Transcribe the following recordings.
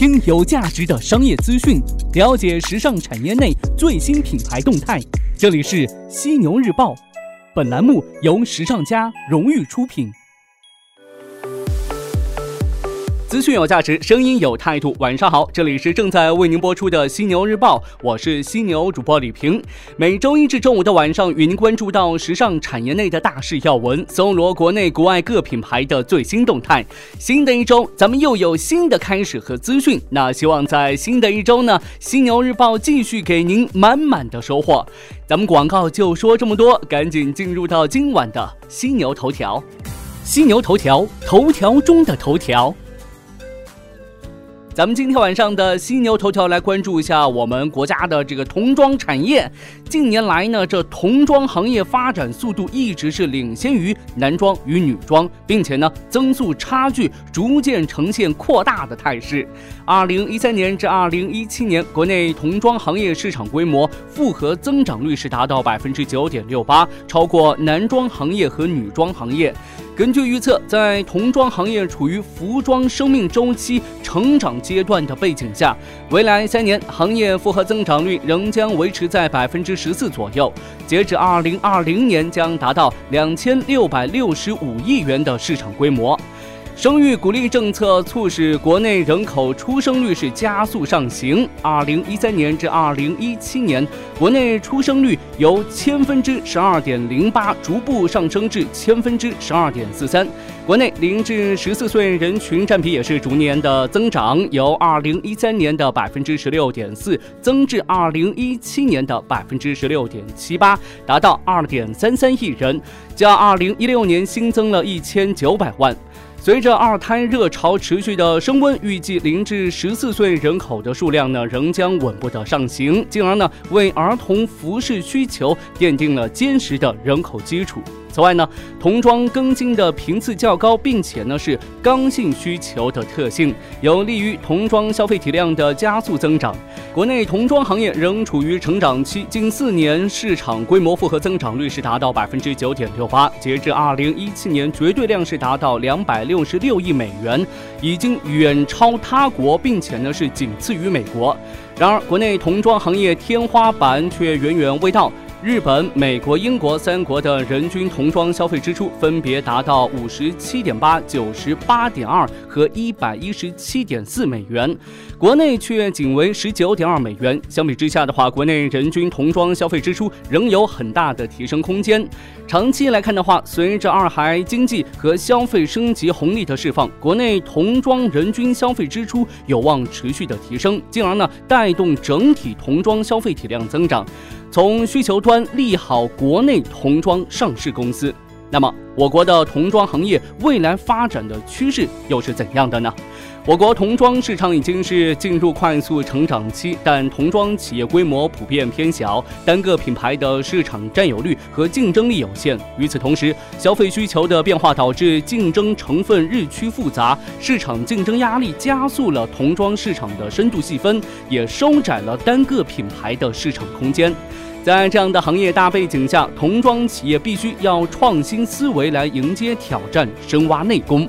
听有价值的商业资讯，了解时尚产业内最新品牌动态。这里是犀牛日报，本栏目由时尚家荣誉出品。资讯有价值，声音有态度。晚上好，这里是正在为您播出的犀牛日报，我是犀牛主播李平。每周一至周五的晚上，与您关注到时尚产业内的大事要闻，搜罗国内国外各品牌的最新动态。新的一周，咱们又有新的开始和资讯。那希望在新的一周呢，犀牛日报继续给您满满的收获。咱们广告就说这么多，赶紧进入到今晚的犀牛头条。犀牛头条，头条中的头条。咱们今天晚上的犀牛头条来关注一下我们国家的这个童装产业。近年来呢，这童装行业发展速度一直是领先于男装与女装，并且呢，增速差距逐渐呈现扩大的态势。二零一三年至二零一七年，国内童装行业市场规模复合增长率是达到百分之九点六八，超过男装行业和女装行业。根据预测，在童装行业处于服装生命周期成长阶段的背景下，未来三年行业复合增长率仍将维持在百分之十四左右。截止二零二零年，将达到两千六百六十五亿元的市场规模。生育鼓励政策促使国内人口出生率是加速上行。二零一三年至二零一七年，国内出生率由千分之十二点零八逐步上升至千分之十二点四三。国内零至十四岁人群占比也是逐年的增长，由二零一三年的百分之十六点四增至二零一七年的百分之十六点七八，达到二点三三亿人，较二零一六年新增了一千九百万。随着二胎热潮持续的升温，预计零至十四岁人口的数量呢仍将稳步的上行，进而呢为儿童服饰需求奠定了坚实的人口基础。此外呢，童装更新的频次较高，并且呢是刚性需求的特性，有利于童装消费体量的加速增长。国内童装行业仍处于成长期，近四年市场规模复合增长率是达到百分之九点六八，截至二零一七年，绝对量是达到两百六十六亿美元，已经远超他国，并且呢是仅次于美国。然而，国内童装行业天花板却远远未到。日本、美国、英国三国的人均童装消费支出分别达到五十七点八、九十八点二和一百一十七点四美元，国内却仅为十九点二美元。相比之下的话，国内人均童装消费支出仍有很大的提升空间。长期来看的话，随着二孩经济和消费升级红利的释放，国内童装人均消费支出有望持续的提升，进而呢带动整体童装消费体量增长。从需求端利好国内童装上市公司，那么我国的童装行业未来发展的趋势又是怎样的呢？我国童装市场已经是进入快速成长期，但童装企业规模普遍偏小，单个品牌的市场占有率和竞争力有限。与此同时，消费需求的变化导致竞争成分日趋复杂，市场竞争压力加速了童装市场的深度细分，也收窄了单个品牌的市场空间。在这样的行业大背景下，童装企业必须要创新思维来迎接挑战，深挖内功。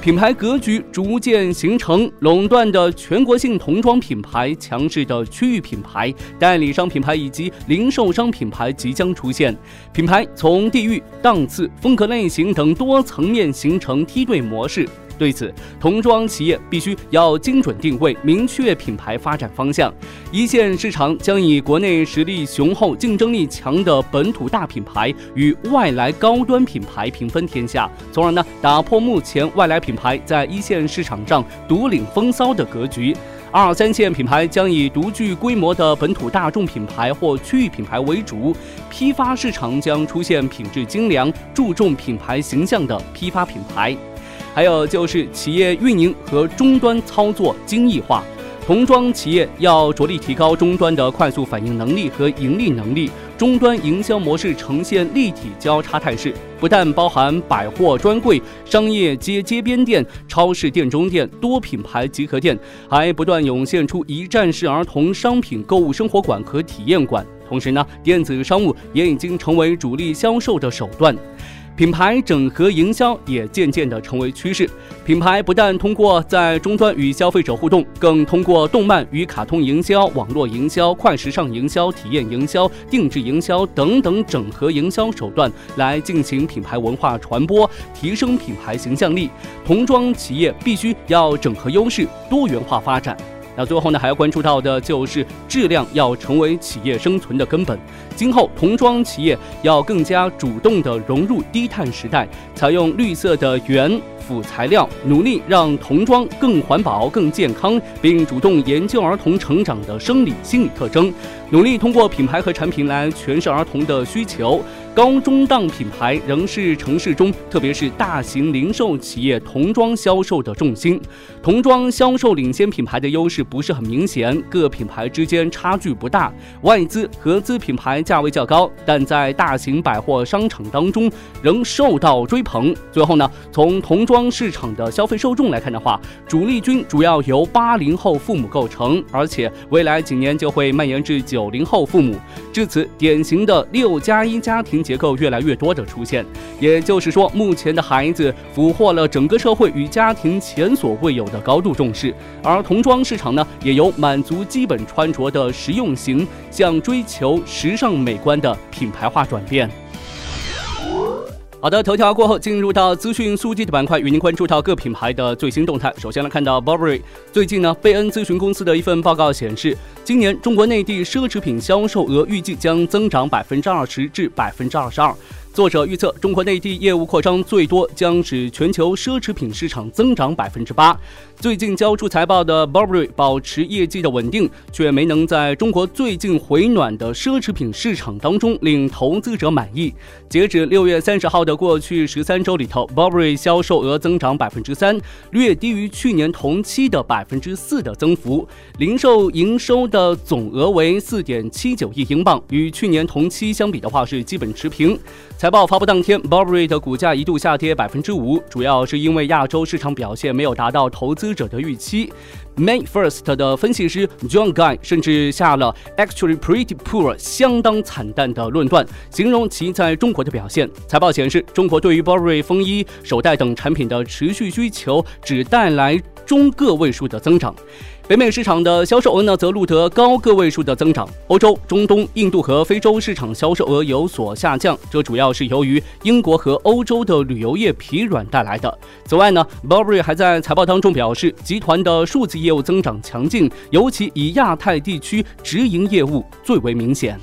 品牌格局逐渐形成，垄断的全国性童装品牌、强势的区域品牌、代理商品牌以及零售商品牌即将出现。品牌从地域、档次、风格类型等多层面形成梯队模式。对此，童装企业必须要精准定位，明确品牌发展方向。一线市场将以国内实力雄厚、竞争力强的本土大品牌与外来高端品牌平分天下，从而呢打破目前外来品牌在一线市场上独领风骚的格局。二三线品牌将以独具规模的本土大众品牌或区域品牌为主，批发市场将出现品质精良、注重品牌形象的批发品牌。还有就是企业运营和终端操作精益化，童装企业要着力提高终端的快速反应能力和盈利能力。终端营销模式呈现立体交叉态势，不但包含百货专柜、商业街街边店、超市店中店、多品牌集合店，还不断涌现出一站式儿童商品购物生活馆和体验馆。同时呢，电子商务也已经成为主力销售的手段。品牌整合营销也渐渐的成为趋势。品牌不但通过在终端与消费者互动，更通过动漫与卡通营销、网络营销、快时尚营销、体验营销、定制营销等等整合营销手段来进行品牌文化传播，提升品牌形象力。童装企业必须要整合优势，多元化发展。那最后呢，还要关注到的就是质量要成为企业生存的根本。今后童装企业要更加主动地融入低碳时代，采用绿色的原。辅材料，努力让童装更环保、更健康，并主动研究儿童成长的生理心理特征，努力通过品牌和产品来诠释儿童的需求。高中档品牌仍是城市中，特别是大型零售企业童装销售的重心。童装销售领先品牌的优势不是很明显，各品牌之间差距不大。外资、合资品牌价位较高，但在大型百货商场当中仍受到追捧。最后呢，从童装市场的消费受众来看的话，主力军主要由八零后父母构成，而且未来几年就会蔓延至九零后父母。至此，典型的六加一家庭。结构越来越多的出现，也就是说，目前的孩子俘获了整个社会与家庭前所未有的高度重视，而童装市场呢，也由满足基本穿着的实用型，向追求时尚美观的品牌化转变。好的，头条过后，进入到资讯速递的板块，与您关注到各品牌的最新动态。首先来看到 Burberry，最近呢，贝恩咨询公司的一份报告显示，今年中国内地奢侈品销售额预计将增长百分之二十至百分之二十二。作者预测，中国内地业务扩张最多将使全球奢侈品市场增长百分之八。最近交出财报的 Burberry 保持业绩的稳定，却没能在中国最近回暖的奢侈品市场当中令投资者满意。截止六月三十号的过去十三周里头，Burberry 销售额增长百分之三，略低于去年同期的百分之四的增幅。零售营收的总额为四点七九亿英镑，与去年同期相比的话是基本持平。财报发布当天，Burberry 的股价一度下跌百分之五，主要是因为亚洲市场表现没有达到投资者的预期。May First 的分析师 John Guy 甚至下了 Actually Pretty Poor 相当惨淡的论断，形容其在中国的表现。财报显示，中国对于 Burberry 风衣、手袋等产品的持续需求，只带来中个位数的增长。北美市场的销售额呢，则录得高个位数的增长。欧洲、中东、印度和非洲市场销售额有所下降，这主要是由于英国和欧洲的旅游业疲软带来的。此外呢，Burberry 还在财报当中表示，集团的数字业务增长强劲，尤其以亚太地区直营业务最为明显。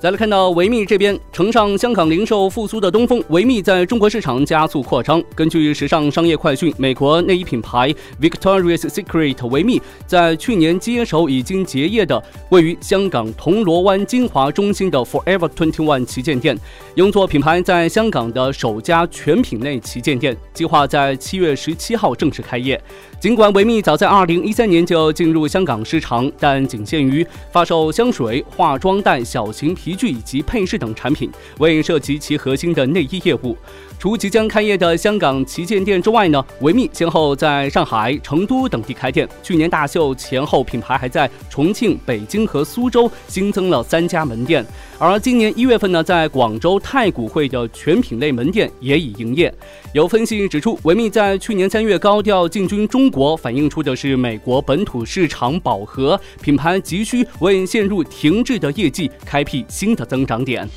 再来看到维密这边，乘上香港零售复苏的东风，维密在中国市场加速扩张。根据时尚商业快讯，美国内衣品牌 Victoria's Secret 维密在去年接手已经结业的位于香港铜锣湾金华中心的 Forever Twenty One 旗舰店，用作品牌在香港的首家全品类旗舰店，计划在七月十七号正式开业。尽管维密早在二零一三年就进入香港市场，但仅限于发售香水、化妆袋、小型皮具以及配饰等产品，未涉及其核心的内衣业务。除即将开业的香港旗舰店之外呢，维密先后在上海、成都等地开店。去年大秀前后，品牌还在重庆、北京和苏州新增了三家门店。而今年一月份呢，在广州太古汇的全品类门店也已营业。有分析指出，维密在去年三月高调进军中国，反映出的是美国本土市场饱和，品牌急需为陷入停滞的业绩开辟新的增长点。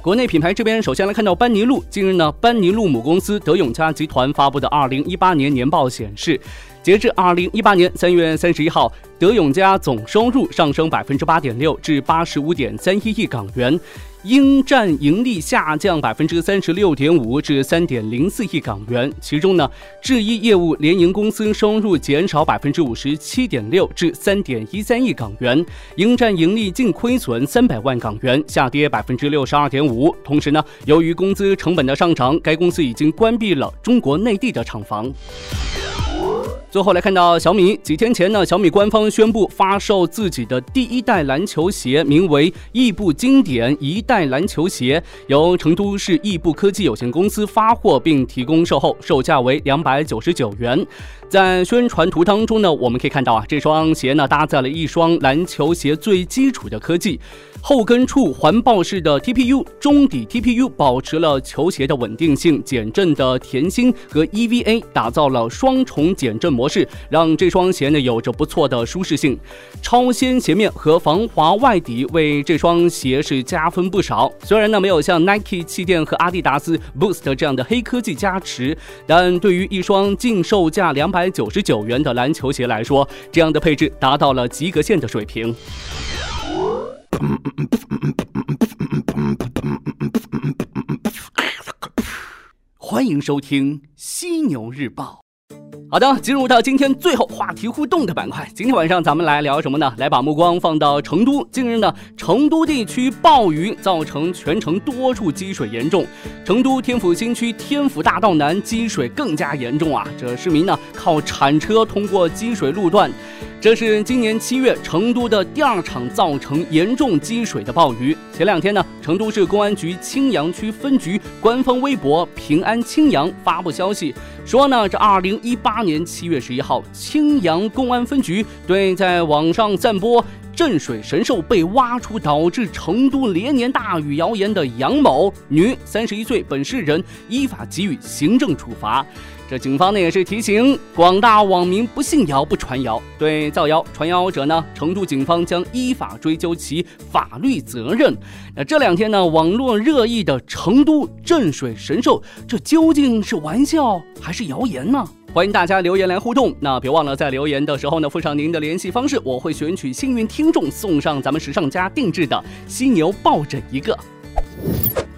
国内品牌这边，首先来看到班尼路。近日呢，班尼路母公司德永家集团发布的二零一八年年报显示，截至二零一八年三月三十一号。德永家总收入上升百分之八点六，至八十五点三一亿港元，应占盈利下降百分之三十六点五，至三点零四亿港元。其中呢，制衣业务联营公司收入减少百分之五十七点六，至三点一三亿港元，应占盈利净亏损三百万港元，下跌百分之六十二点五。同时呢，由于工资成本的上涨，该公司已经关闭了中国内地的厂房。最后来看到小米，几天前呢，小米官方宣布发售自己的第一代篮球鞋，名为异步经典一代篮球鞋，由成都市异步科技有限公司发货并提供售后，售价为两百九十九元。在宣传图当中呢，我们可以看到啊，这双鞋呢搭载了一双篮球鞋最基础的科技。后跟处环抱式的 TPU，中底 TPU 保持了球鞋的稳定性，减震的甜心和 EVA 打造了双重减震模式，让这双鞋呢有着不错的舒适性。超纤鞋面和防滑外底为这双鞋是加分不少。虽然呢没有像 Nike 气垫和阿迪达斯 Boost 这样的黑科技加持，但对于一双净售价两百百九十九元的篮球鞋来说，这样的配置达到了及格线的水平。欢迎收听《犀牛日报》。好的，进入到今天最后话题互动的板块。今天晚上咱们来聊什么呢？来把目光放到成都。近日呢，成都地区暴雨造成全城多处积水严重，成都天府新区天府大道南积水更加严重啊！这市民呢靠铲车通过积水路段。这是今年七月成都的第二场造成严重积水的暴雨。前两天呢，成都市公安局青羊区分局官方微博“平安青羊”发布消息。说呢，这二零一八八年七月十一号，青阳公安分局对在网上散播镇水神兽被挖出导致成都连年大雨谣言的杨某，女，三十一岁，本市人，依法给予行政处罚。这警方呢也是提醒广大网民不信谣不传谣，对造谣传谣者呢，成都警方将依法追究其法律责任。那这两天呢，网络热议的成都镇水神兽，这究竟是玩笑还是谣言呢？欢迎大家留言来互动。那别忘了在留言的时候呢，附上您的联系方式，我会选取幸运听众送上咱们时尚家定制的犀牛抱枕一个。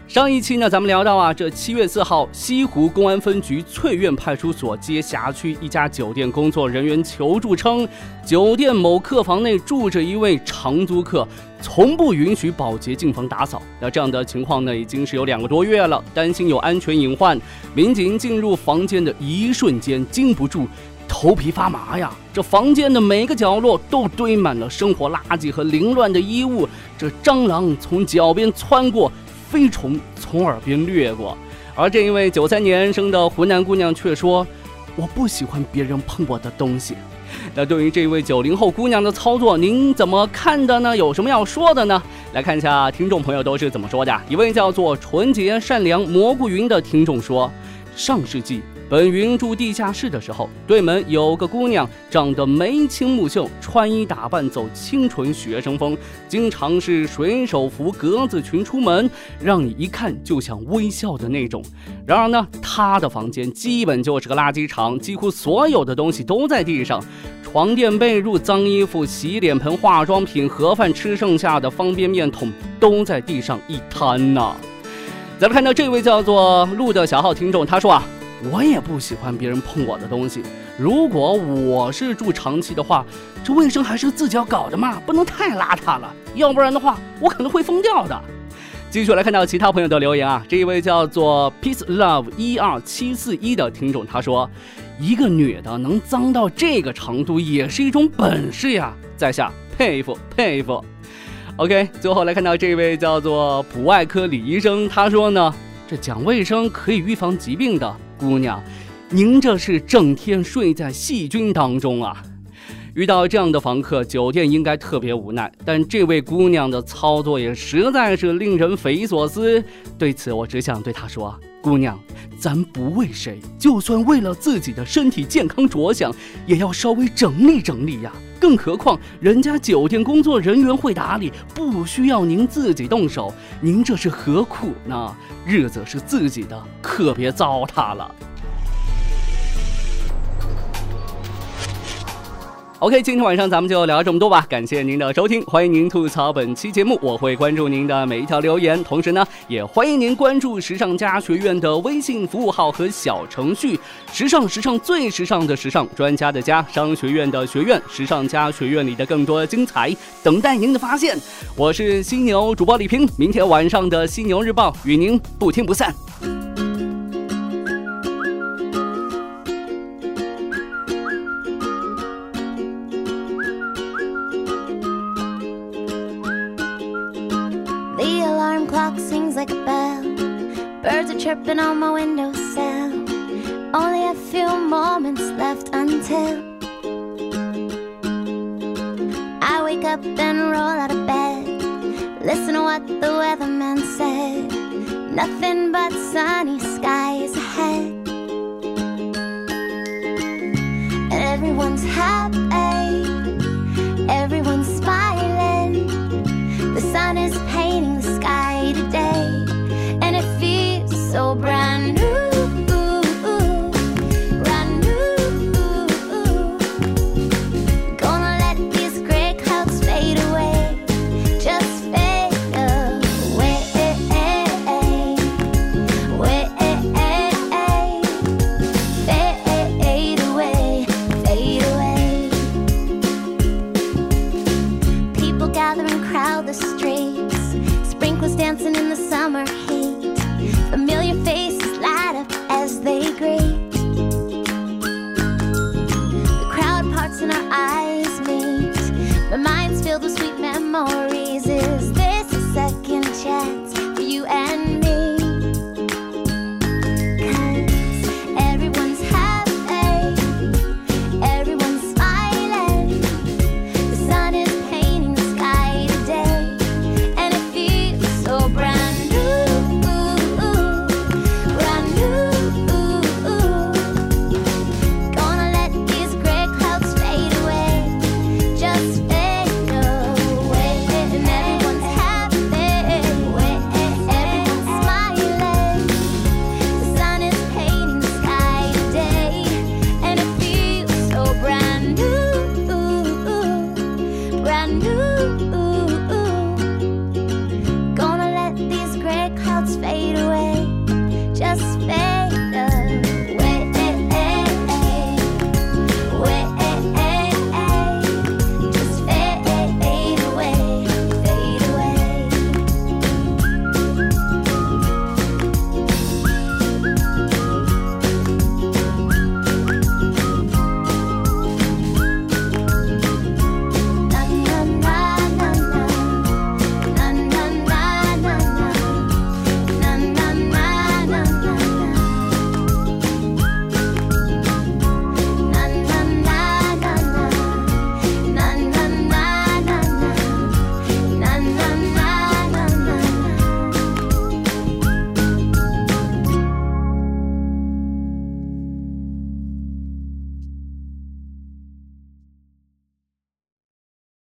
上一期呢，咱们聊到啊，这七月四号，西湖公安分局翠苑派出所接辖区一家酒店工作人员求助称，酒店某客房内住着一位长租客，从不允许保洁进房打扫。那这样的情况呢，已经是有两个多月了，担心有安全隐患。民警进入房间的一瞬间，禁不住头皮发麻呀！这房间的每个角落都堆满了生活垃圾和凌乱的衣物，这蟑螂从脚边窜过。飞虫从耳边掠过，而这一位九三年生的湖南姑娘却说：“我不喜欢别人碰我的东西。”那对于这位九零后姑娘的操作，您怎么看的呢？有什么要说的呢？来看一下听众朋友都是怎么说的。一位叫做纯洁善良蘑菇云的听众说：“上世纪。”本云住地下室的时候，对门有个姑娘，长得眉清目秀，穿衣打扮走清纯学生风，经常是水手服、格子裙出门，让你一看就想微笑的那种。然而呢，她的房间基本就是个垃圾场，几乎所有的东西都在地上，床垫、被褥、脏衣服、洗脸盆、化妆品、盒饭、吃剩下的方便面桶都在地上一摊呐。咱们看到这位叫做鹿的小号听众，他说啊。我也不喜欢别人碰我的东西。如果我是住长期的话，这卫生还是自己要搞的嘛，不能太邋遢了，要不然的话，我可能会疯掉的。继续来看到其他朋友的留言啊，这一位叫做 Peace Love 一二七四一的听众他说：“一个女的能脏到这个程度，也是一种本事呀，在下佩服佩服。”OK，最后来看到这位叫做普外科李医生，他说呢，这讲卫生可以预防疾病的。姑娘，您这是整天睡在细菌当中啊！遇到这样的房客，酒店应该特别无奈。但这位姑娘的操作也实在是令人匪夷所思。对此，我只想对她说：姑娘，咱不为谁，就算为了自己的身体健康着想，也要稍微整理整理呀。更何况，人家酒店工作人员会打理，不需要您自己动手。您这是何苦呢？日子是自己的，可别糟蹋了。OK，今天晚上咱们就聊这么多吧，感谢您的收听，欢迎您吐槽本期节目，我会关注您的每一条留言，同时呢，也欢迎您关注时尚家学院的微信服务号和小程序，时尚时尚最时尚的时尚专家的家，商学院的学院，时尚家学院里的更多精彩等待您的发现。我是犀牛主播李平，明天晚上的犀牛日报与您不听不散。and roll out of bed. Listen to what the weatherman said. Nothing but sunny skies ahead. Everyone's happy, everyone's smiling. The sun is painting the sky today, and it feels so bright.